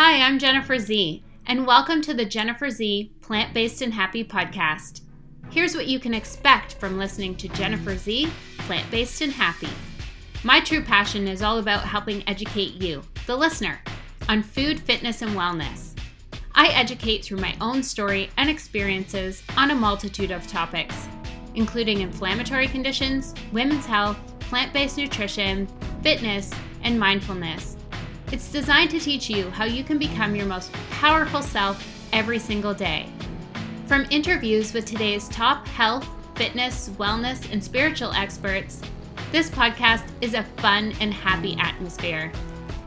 Hi, I'm Jennifer Z, and welcome to the Jennifer Z Plant Based and Happy podcast. Here's what you can expect from listening to Jennifer Z Plant Based and Happy. My true passion is all about helping educate you, the listener, on food, fitness, and wellness. I educate through my own story and experiences on a multitude of topics, including inflammatory conditions, women's health, plant based nutrition, fitness, and mindfulness it's designed to teach you how you can become your most powerful self every single day. From interviews with today's top health, fitness, wellness, and spiritual experts, this podcast is a fun and happy atmosphere.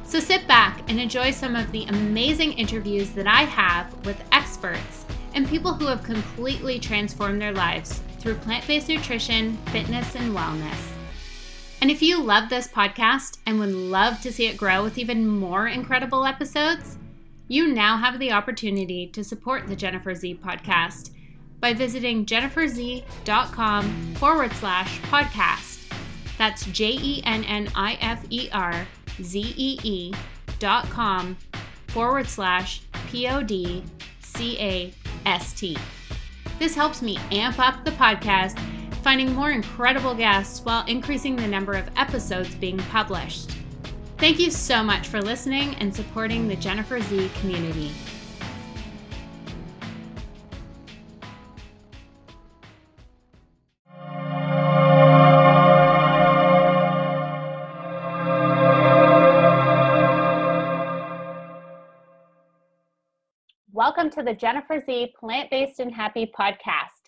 So sit back and enjoy some of the amazing interviews that I have with experts and people who have completely transformed their lives through plant based nutrition, fitness, and wellness. And if you love this podcast and would love to see it grow with even more incredible episodes, you now have the opportunity to support the Jennifer Z podcast by visiting jenniferzee.com forward slash podcast. That's J E N N I F E R Z E E dot com forward slash P O D C A S T. This helps me amp up the podcast finding more incredible guests while increasing the number of episodes being published. Thank you so much for listening and supporting the Jennifer Z community. Welcome to the Jennifer Z Plant Based and Happy podcast.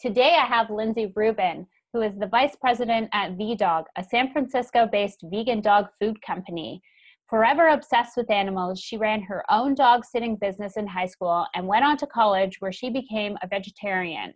Today I have Lindsay Rubin, who is the vice president at VDog, a San Francisco based vegan dog food company. Forever obsessed with animals, she ran her own dog sitting business in high school and went on to college where she became a vegetarian.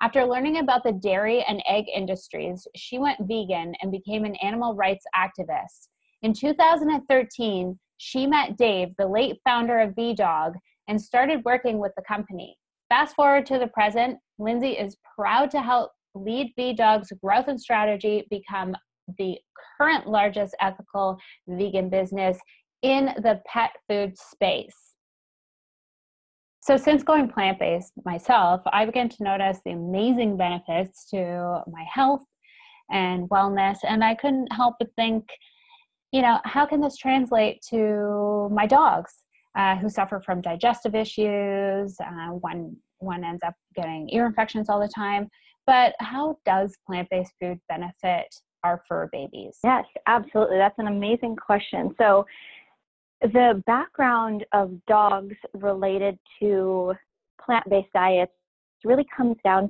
After learning about the dairy and egg industries, she went vegan and became an animal rights activist. In 2013, she met Dave, the late founder of VDog, and started working with the company. Fast forward to the present, Lindsay is proud to help lead VDog's growth and strategy become the current largest ethical vegan business in the pet food space. So, since going plant based myself, I began to notice the amazing benefits to my health and wellness, and I couldn't help but think, you know, how can this translate to my dogs uh, who suffer from digestive issues? Uh, one one ends up getting ear infections all the time. But how does plant based food benefit our fur babies? Yes, absolutely. That's an amazing question. So, the background of dogs related to plant based diets really comes down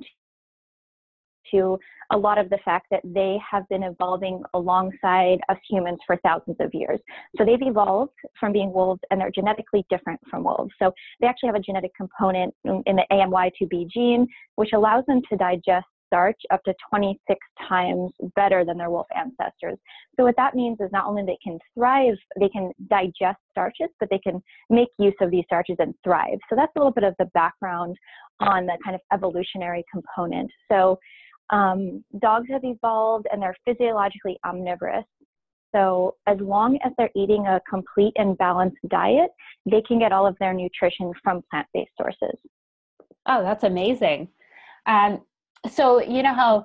to a lot of the fact that they have been evolving alongside us humans for thousands of years. So they've evolved from being wolves and they're genetically different from wolves. So they actually have a genetic component in the AMY2B gene, which allows them to digest starch up to 26 times better than their wolf ancestors. So what that means is not only they can thrive, they can digest starches, but they can make use of these starches and thrive. So that's a little bit of the background on the kind of evolutionary component. So um, dogs have evolved and they're physiologically omnivorous. So, as long as they're eating a complete and balanced diet, they can get all of their nutrition from plant based sources. Oh, that's amazing. Um, so, you know how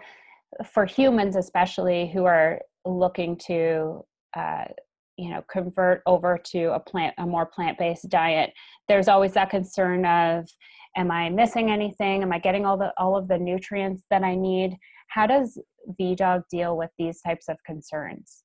for humans, especially who are looking to, uh, you know, convert over to a plant, a more plant based diet, there's always that concern of, am i missing anything? Am i getting all the all of the nutrients that i need? How does vdog deal with these types of concerns?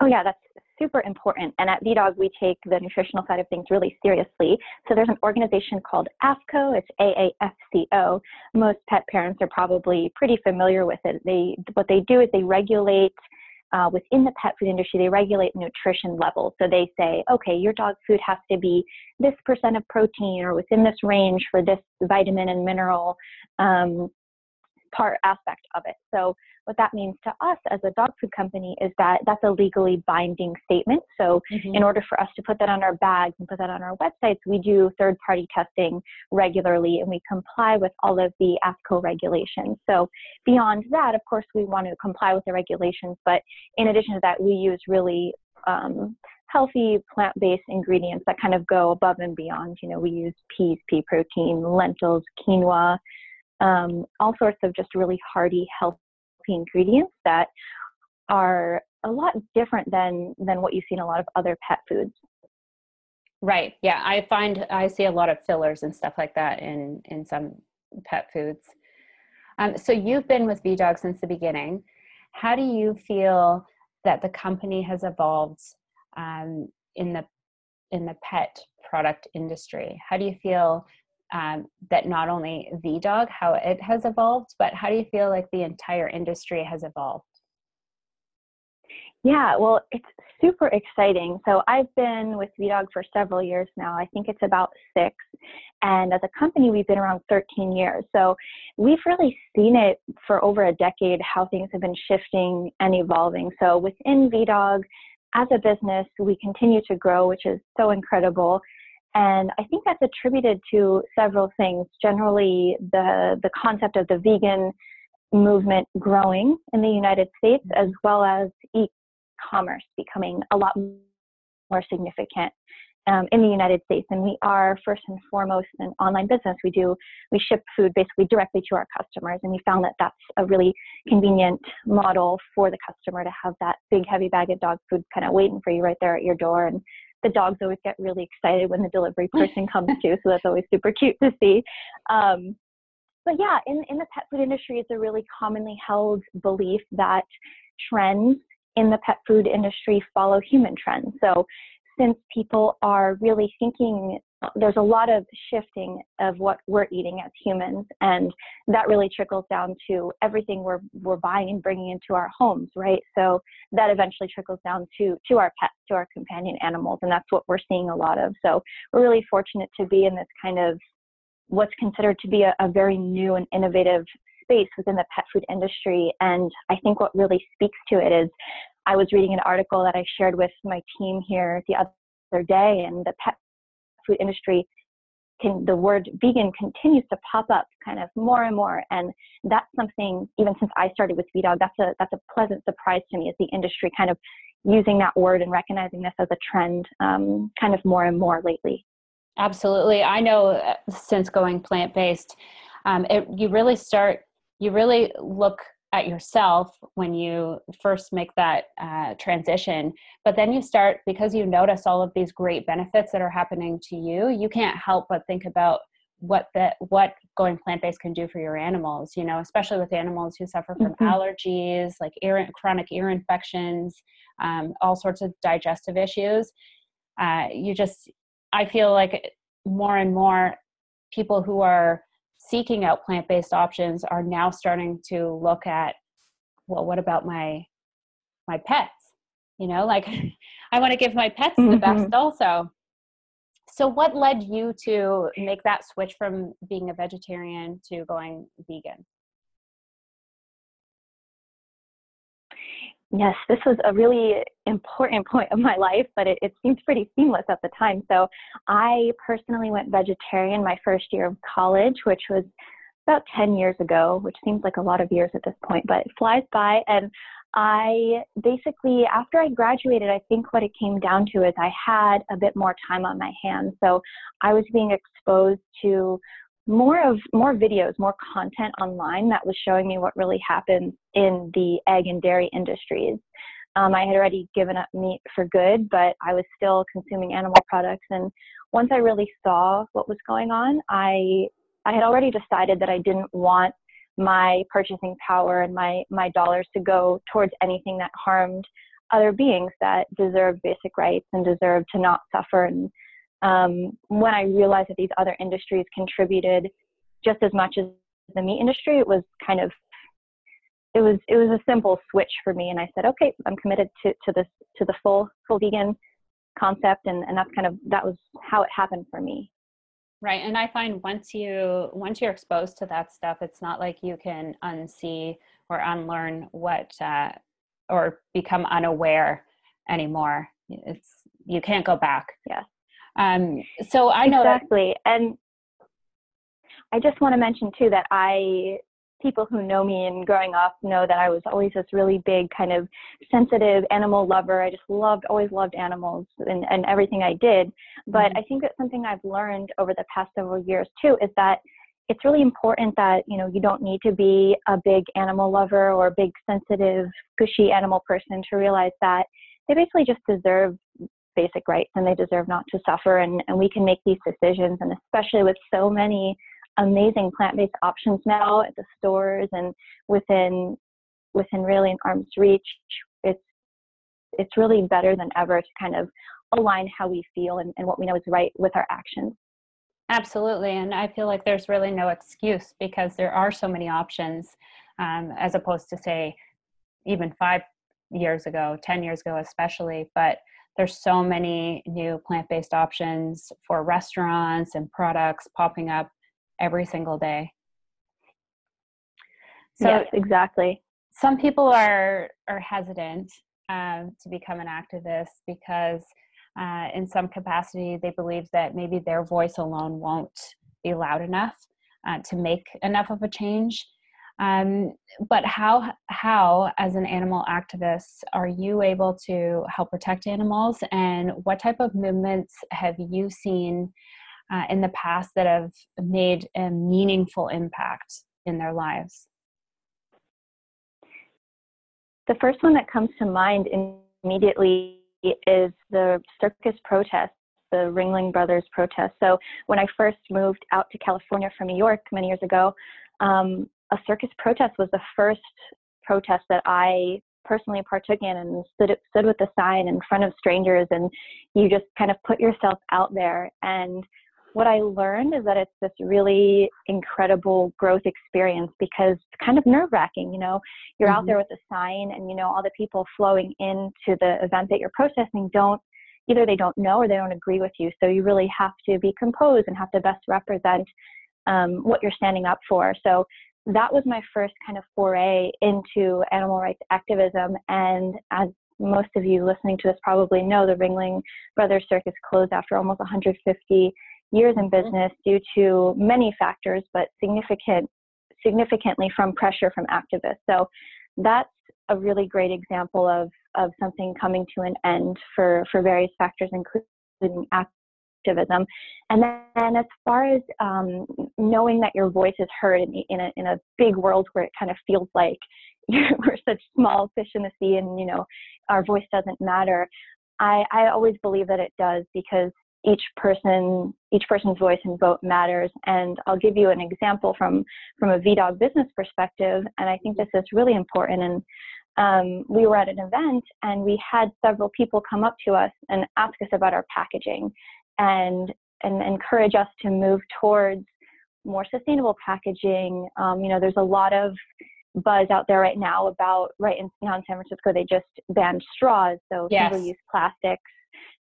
Oh yeah that's super important. And at vdog we take the nutritional side of things really seriously. So there's an organization called AAFCO it's aafco most pet parents are probably pretty familiar with it. They what they do is they regulate uh, within the pet food industry, they regulate nutrition levels. So they say, okay, your dog food has to be this percent of protein or within this range for this vitamin and mineral um, part aspect of it. So what that means to us as a dog food company is that that's a legally binding statement. So mm-hmm. in order for us to put that on our bags and put that on our websites, we do third party testing regularly and we comply with all of the AAFCO regulations. So beyond that, of course, we want to comply with the regulations, but in addition to that, we use really um, healthy plant-based ingredients that kind of go above and beyond. You know, we use peas, pea protein, lentils, quinoa, um, all sorts of just really hearty, healthy ingredients that are a lot different than than what you see in a lot of other pet foods. Right. Yeah, I find I see a lot of fillers and stuff like that in in some pet foods. Um, so you've been with VDog since the beginning. How do you feel that the company has evolved um, in the in the pet product industry? How do you feel um, that not only VDog how it has evolved, but how do you feel like the entire industry has evolved? Yeah, well, it's super exciting. So I've been with VDog for several years now. I think it's about six. And as a company, we've been around 13 years. So we've really seen it for over a decade how things have been shifting and evolving. So within VDog, as a business, we continue to grow, which is so incredible. And I think that's attributed to several things. Generally, the, the concept of the vegan movement growing in the United States, as well as e commerce becoming a lot more significant um, in the United States. And we are first and foremost an online business. We do we ship food basically directly to our customers, and we found that that's a really convenient model for the customer to have that big heavy bag of dog food kind of waiting for you right there at your door. And the dogs always get really excited when the delivery person comes too, so that's always super cute to see. Um, but yeah, in, in the pet food industry, it's a really commonly held belief that trends in the pet food industry follow human trends. So since people are really thinking there's a lot of shifting of what we're eating as humans and that really trickles down to everything we're we're buying and bringing into our homes right so that eventually trickles down to to our pets to our companion animals and that's what we're seeing a lot of so we're really fortunate to be in this kind of what's considered to be a, a very new and innovative space within the pet food industry. And I think what really speaks to it is I was reading an article that I shared with my team here the other day, and the pet food industry can, the word vegan continues to pop up kind of more and more. And that's something, even since I started with VDog, that's a, that's a pleasant surprise to me is the industry kind of using that word and recognizing this as a trend um, kind of more and more lately. Absolutely. I know uh, since going plant based, um, it, you really start you really look at yourself when you first make that uh, transition but then you start because you notice all of these great benefits that are happening to you you can't help but think about what the what going plant-based can do for your animals you know especially with animals who suffer from mm-hmm. allergies like ear chronic ear infections um, all sorts of digestive issues uh, you just i feel like more and more people who are seeking out plant-based options are now starting to look at well what about my my pets you know like i want to give my pets mm-hmm. the best mm-hmm. also so what led you to make that switch from being a vegetarian to going vegan Yes, this was a really important point of my life, but it, it seemed pretty seamless at the time. So I personally went vegetarian my first year of college, which was about 10 years ago, which seems like a lot of years at this point, but it flies by. And I basically, after I graduated, I think what it came down to is I had a bit more time on my hands. So I was being exposed to more of more videos, more content online that was showing me what really happens in the egg and dairy industries. Um, I had already given up meat for good, but I was still consuming animal products. And once I really saw what was going on, I I had already decided that I didn't want my purchasing power and my my dollars to go towards anything that harmed other beings that deserve basic rights and deserve to not suffer and um, when I realized that these other industries contributed just as much as the meat industry, it was kind of it was it was a simple switch for me, and I said, okay, I'm committed to to this to the full full vegan concept, and and that's kind of that was how it happened for me. Right, and I find once you once you're exposed to that stuff, it's not like you can unsee or unlearn what uh, or become unaware anymore. It's you can't go back. Yes. Um, so I know exactly, that- and I just want to mention too that I people who know me and growing up know that I was always this really big kind of sensitive animal lover. I just loved, always loved animals and, and everything I did. But mm-hmm. I think that something I've learned over the past several years too is that it's really important that you know you don't need to be a big animal lover or a big sensitive gushy animal person to realize that they basically just deserve basic rights and they deserve not to suffer and, and we can make these decisions and especially with so many amazing plant-based options now at the stores and within within really an arm's reach. It's it's really better than ever to kind of align how we feel and, and what we know is right with our actions. Absolutely, and I feel like there's really no excuse because there are so many options, um, as opposed to say even five years ago, ten years ago, especially. But there's so many new plant-based options for restaurants and products popping up every single day. So yes, exactly. Some people are are hesitant um, to become an activist because, uh, in some capacity, they believe that maybe their voice alone won't be loud enough uh, to make enough of a change. Um, but how how as an animal activist are you able to help protect animals and what type of movements have you seen uh, in the past that have made a meaningful impact in their lives? The first one that comes to mind immediately is the circus protest, the Ringling Brothers protest. So when I first moved out to California from New York many years ago, um, a circus protest was the first protest that I personally partook in and stood, stood with the sign in front of strangers and you just kind of put yourself out there and what I learned is that it's this really incredible growth experience because it's kind of nerve wracking. You know, you're mm-hmm. out there with a sign, and you know all the people flowing into the event that you're processing don't either they don't know or they don't agree with you. So you really have to be composed and have to best represent um, what you're standing up for. So that was my first kind of foray into animal rights activism. And as most of you listening to this probably know, the Ringling Brothers Circus closed after almost 150 years in mm-hmm. business due to many factors, but significant significantly from pressure from activists. So that's a really great example of, of something coming to an end for, for various factors, including activism. And then as far as um, knowing that your voice is heard in, in, a, in a big world where it kind of feels like we're such small fish in the sea and, you know, our voice doesn't matter, I, I always believe that it does because each person each person's voice and vote matters. And i'll give you an example from from a vdog business perspective and i think this is really important. And um, we were at an event and we had several people come up to us and ask us about our packaging and and encourage us to move towards more sustainable packaging. Um, you know there's a lot of buzz out there right now about right in, in San Francisco they just banned straws so yes. single use plastics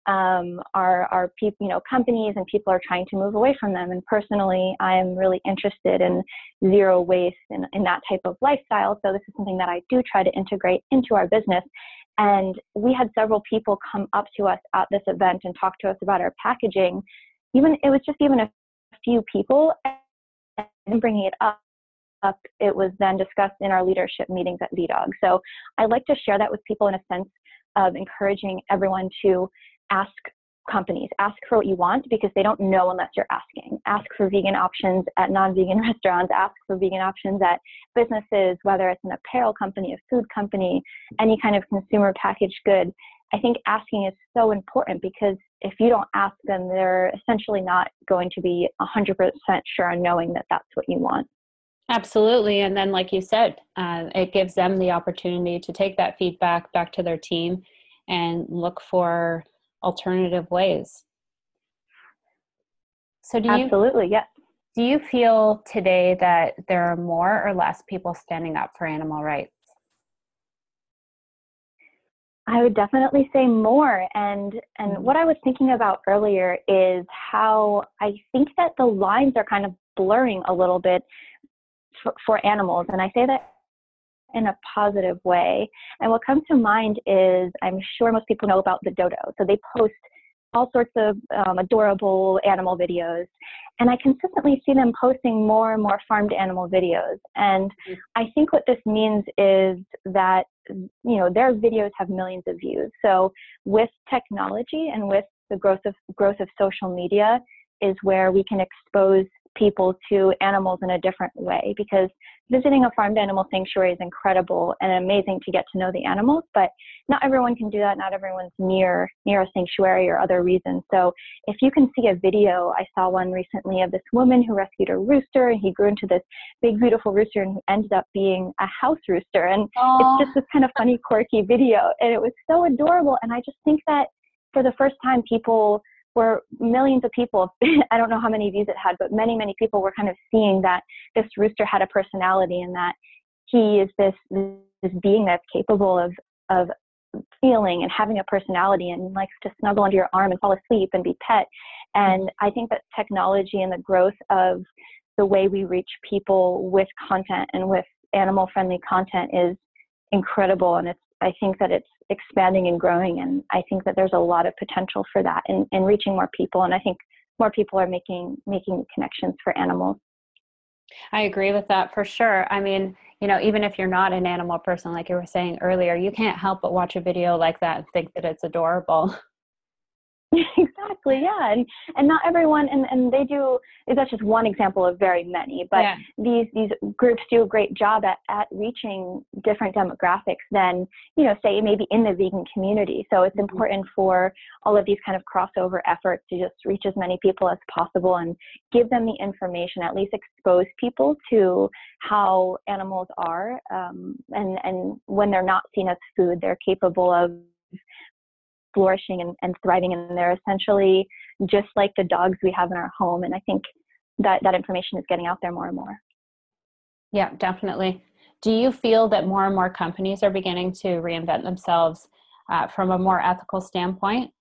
um, are are people you know companies and people are trying to move away from them. And personally i am really interested in zero waste and in that type of lifestyle. So this is something that i do try to integrate into our business and we had several people come up to us at this event and talk to us about our packaging. Even it was just even a few people and bringing it up up it was then discussed in our leadership meetings at vdog. So i like to share that with people in a sense of encouraging everyone to ask companies. Ask for what you want because they don't know unless you're asking. Ask for vegan options at non-vegan restaurants. Ask for vegan options at businesses whether it's an apparel company a food company any kind of consumer packaged good. I think asking is so important because if you don't ask them they're essentially not going to be 100% sure on knowing that that's what you want. Absolutely. And then like you said uh, it gives them the opportunity to take that feedback back to their team and look for alternative ways. So do you Absolutely, yes. Do you feel today that there are more or less people standing up for animal rights? I would definitely say more. And and mm-hmm. what I was thinking about earlier is how I think that the lines are kind of blurring a little bit for, for animals. And I say that in a positive way. And what comes to mind is I'm sure most people know about the dodo. So they post all sorts of um, adorable animal videos. And I consistently see them posting more and more farmed animal videos. And mm-hmm. I think what this means is that, you know, their videos have millions of views. So with technology and with the growth of growth of social media is where we can expose people to animals in a different way because visiting a farmed animal sanctuary is incredible and amazing to get to know the animals but not everyone can do that. Not everyone's near near a sanctuary or other reasons so if you can see a video i saw one recently of this woman who rescued a rooster and he grew into this big beautiful rooster and he ended up being a house rooster. And Aww. it's just this kind of funny quirky video and it was so adorable. And i just think that for the first time people where millions of people, I don't know how many views it had, but many, many people were kind of seeing that this rooster had a personality and that he is this, this being that's capable of, of feeling and having a personality and likes to snuggle under your arm and fall asleep and be pet. And I think that technology and the growth of the way we reach people with content and with animal friendly content is incredible and it's I think that it's expanding and growing, and I think that there's a lot of potential for that in, in reaching more people. And I think more people are making making connections for animals. I agree with that for sure. I mean, you know, even if you're not an animal person, like you were saying earlier, you can't help but watch a video like that and think that it's adorable. exactly yeah and and not everyone and and they do that's just one example of very many but yeah. these these groups do a great job at at reaching different demographics than you know say maybe in the vegan community so it's mm-hmm. important for all of these kind of crossover efforts to just reach as many people as possible and give them the information at least expose people to how animals are um, and and when they're not seen as food they're capable of flourishing and, and thriving and they're essentially just like the dogs we have in our home and i think that that information is getting out there more and more. Yeah definitely. Do you feel that more and more companies are beginning to reinvent themselves uh, from a more ethical standpoint?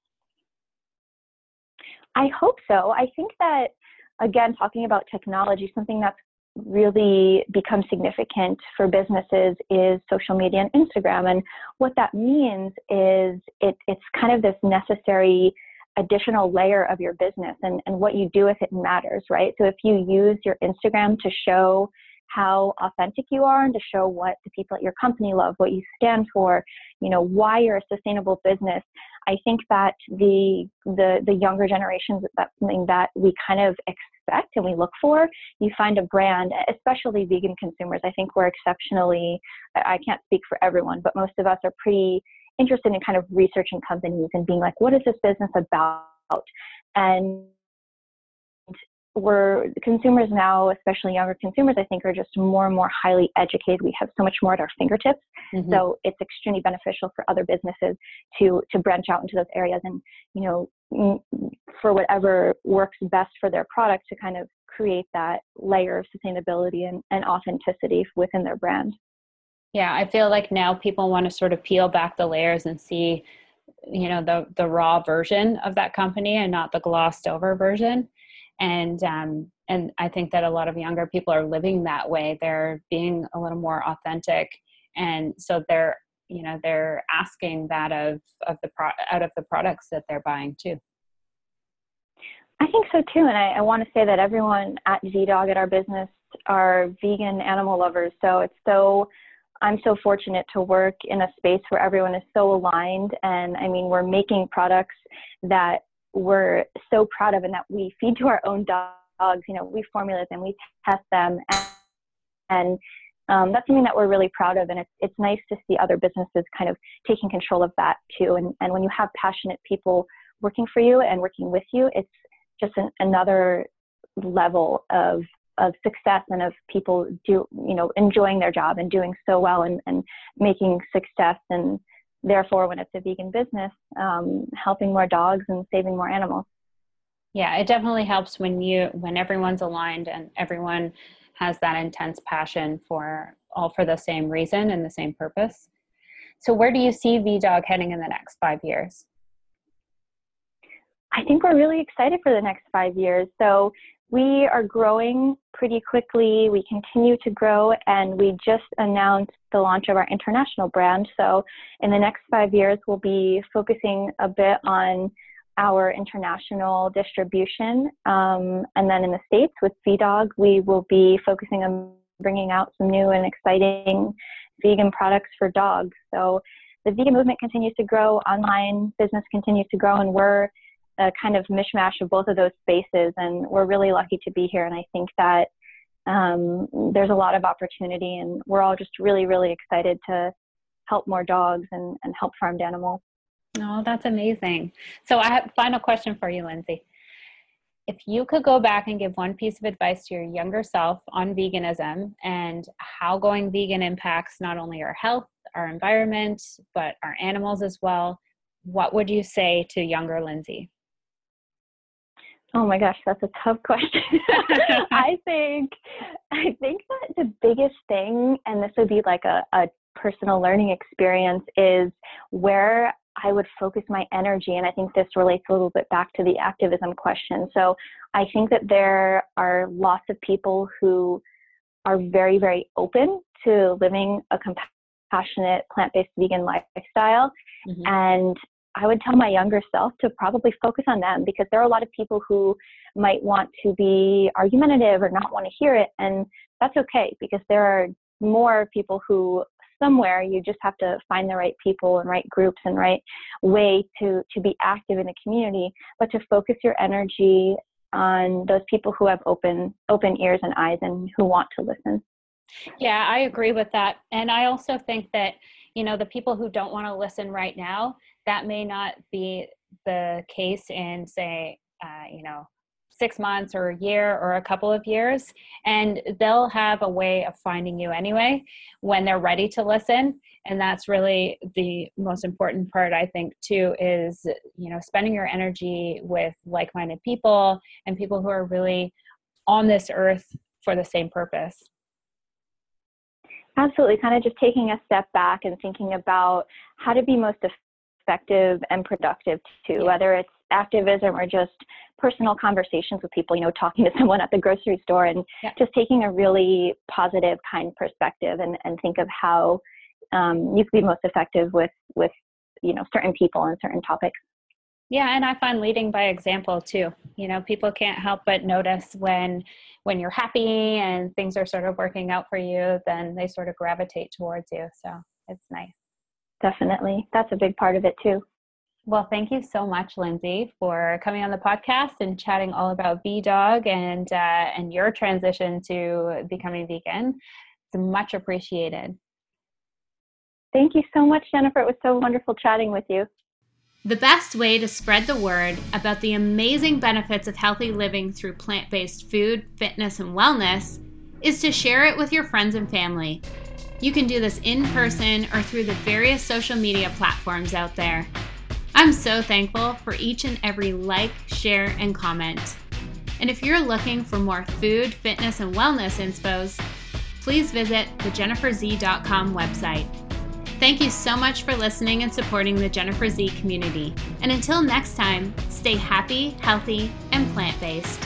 I hope so. I think that again talking about technology something that's really become significant for businesses is social media and Instagram. And what that means is it, it's kind of this necessary additional layer of your business and, and what you do with it matters, right? So if you use your Instagram to show how authentic you are and to show what the people at your company love, what you stand for, you know, why you're a sustainable business. I think that the the the younger generations that's something that we kind of expect and we look for. You find a brand, especially vegan consumers. I think we're exceptionally. I can't speak for everyone, but most of us are pretty interested in kind of researching companies and being like, what is this business about? And we're consumers now, especially younger consumers, I think are just more and more highly educated. We have so much more at our fingertips. Mm-hmm. So it's extremely beneficial for other businesses to to branch out into those areas and, you know, for whatever works best for their product to kind of create that layer of sustainability and, and authenticity within their brand. Yeah, I feel like now people want to sort of peel back the layers and see, you know, the the raw version of that company and not the glossed over version and um, and I think that a lot of younger people are living that way. They're being a little more authentic, and so they're you know they're asking that of of the pro- out of the products that they're buying too. I think so too, and I, I want to say that everyone at VDog at our business are vegan animal lovers. So it's so I'm so fortunate to work in a space where everyone is so aligned, and I mean we're making products that we're so proud of and that we feed to our own dogs. You know, we formulate them, we test them, and, and um, that's something that we're really proud of. And it's, it's nice to see other businesses kind of taking control of that too. And, and when you have passionate people working for you and working with you, it's just an, another level of of success and of people do you know enjoying their job and doing so well and, and making success and therefore when it's a vegan business um, helping more dogs and saving more animals. Yeah it definitely helps when you when everyone's aligned and everyone has that intense passion for all for the same reason and the same purpose. So where do you see VDog heading in the next five years? I think we're really excited for the next five years. So we are growing pretty quickly. We continue to grow, and we just announced the launch of our international brand. So, in the next five years, we'll be focusing a bit on our international distribution. Um, and then in the States with VDog, we will be focusing on bringing out some new and exciting vegan products for dogs. So the vegan movement continues to grow, online business continues to grow, and we're a kind of mishmash of both of those spaces. And we're really lucky to be here. And I think that um, there's a lot of opportunity, and we're all just really, really excited to help more dogs and, and help farmed animals. Oh, that's amazing. So, I have final question for you, Lindsay. If you could go back and give one piece of advice to your younger self on veganism and how going vegan impacts not only our health, our environment, but our animals as well, what would you say to younger Lindsay? Oh my gosh, that's a tough question. I think I think that the biggest thing, and this would be like a, a personal learning experience, is where I would focus my energy. And I think this relates a little bit back to the activism question. So I think that there are lots of people who are very, very open to living a compassionate, plant based vegan lifestyle. Mm-hmm. And I would tell my younger self to probably focus on them because there are a lot of people who might want to be argumentative or not want to hear it. And that's okay because there are more people who somewhere you just have to find the right people and right groups and right way to to be active in the community but to focus your energy on those people who have open open ears and eyes and who want to listen yeah i agree with that and i also think that you know the people who don't want to listen right now that may not be the case in say uh, you know six months or a year or a couple of years and they'll have a way of finding you anyway when they're ready to listen and that's really the most important part i think too is you know spending your energy with like-minded people and people who are really on this earth for the same purpose. Absolutely kind of just taking a step back and thinking about how to be most effective and productive too yeah. whether it's activism or just personal conversations with people, you know, talking to someone at the grocery store and yeah. just taking a really positive, kind perspective and, and think of how um, you can be most effective with, with, you know, certain people and certain topics. Yeah, and I find leading by example too. You know, people can't help but notice when when you're happy and things are sort of working out for you, then they sort of gravitate towards you. So it's nice. Definitely. That's a big part of it too. Well, thank you so much, Lindsay, for coming on the podcast and chatting all about VDog and uh, and your transition to becoming vegan. It's much appreciated. Thank you so much, Jennifer. It was so wonderful chatting with you. The best way to spread the word about the amazing benefits of healthy living through plant based food, fitness, and wellness is to share it with your friends and family. You can do this in person or through the various social media platforms out there. I'm so thankful for each and every like, share, and comment. And if you're looking for more food, fitness, and wellness inspos, please visit the jenniferzee.com website. Thank you so much for listening and supporting the Jennifer Z community. And until next time, stay happy, healthy, and plant based.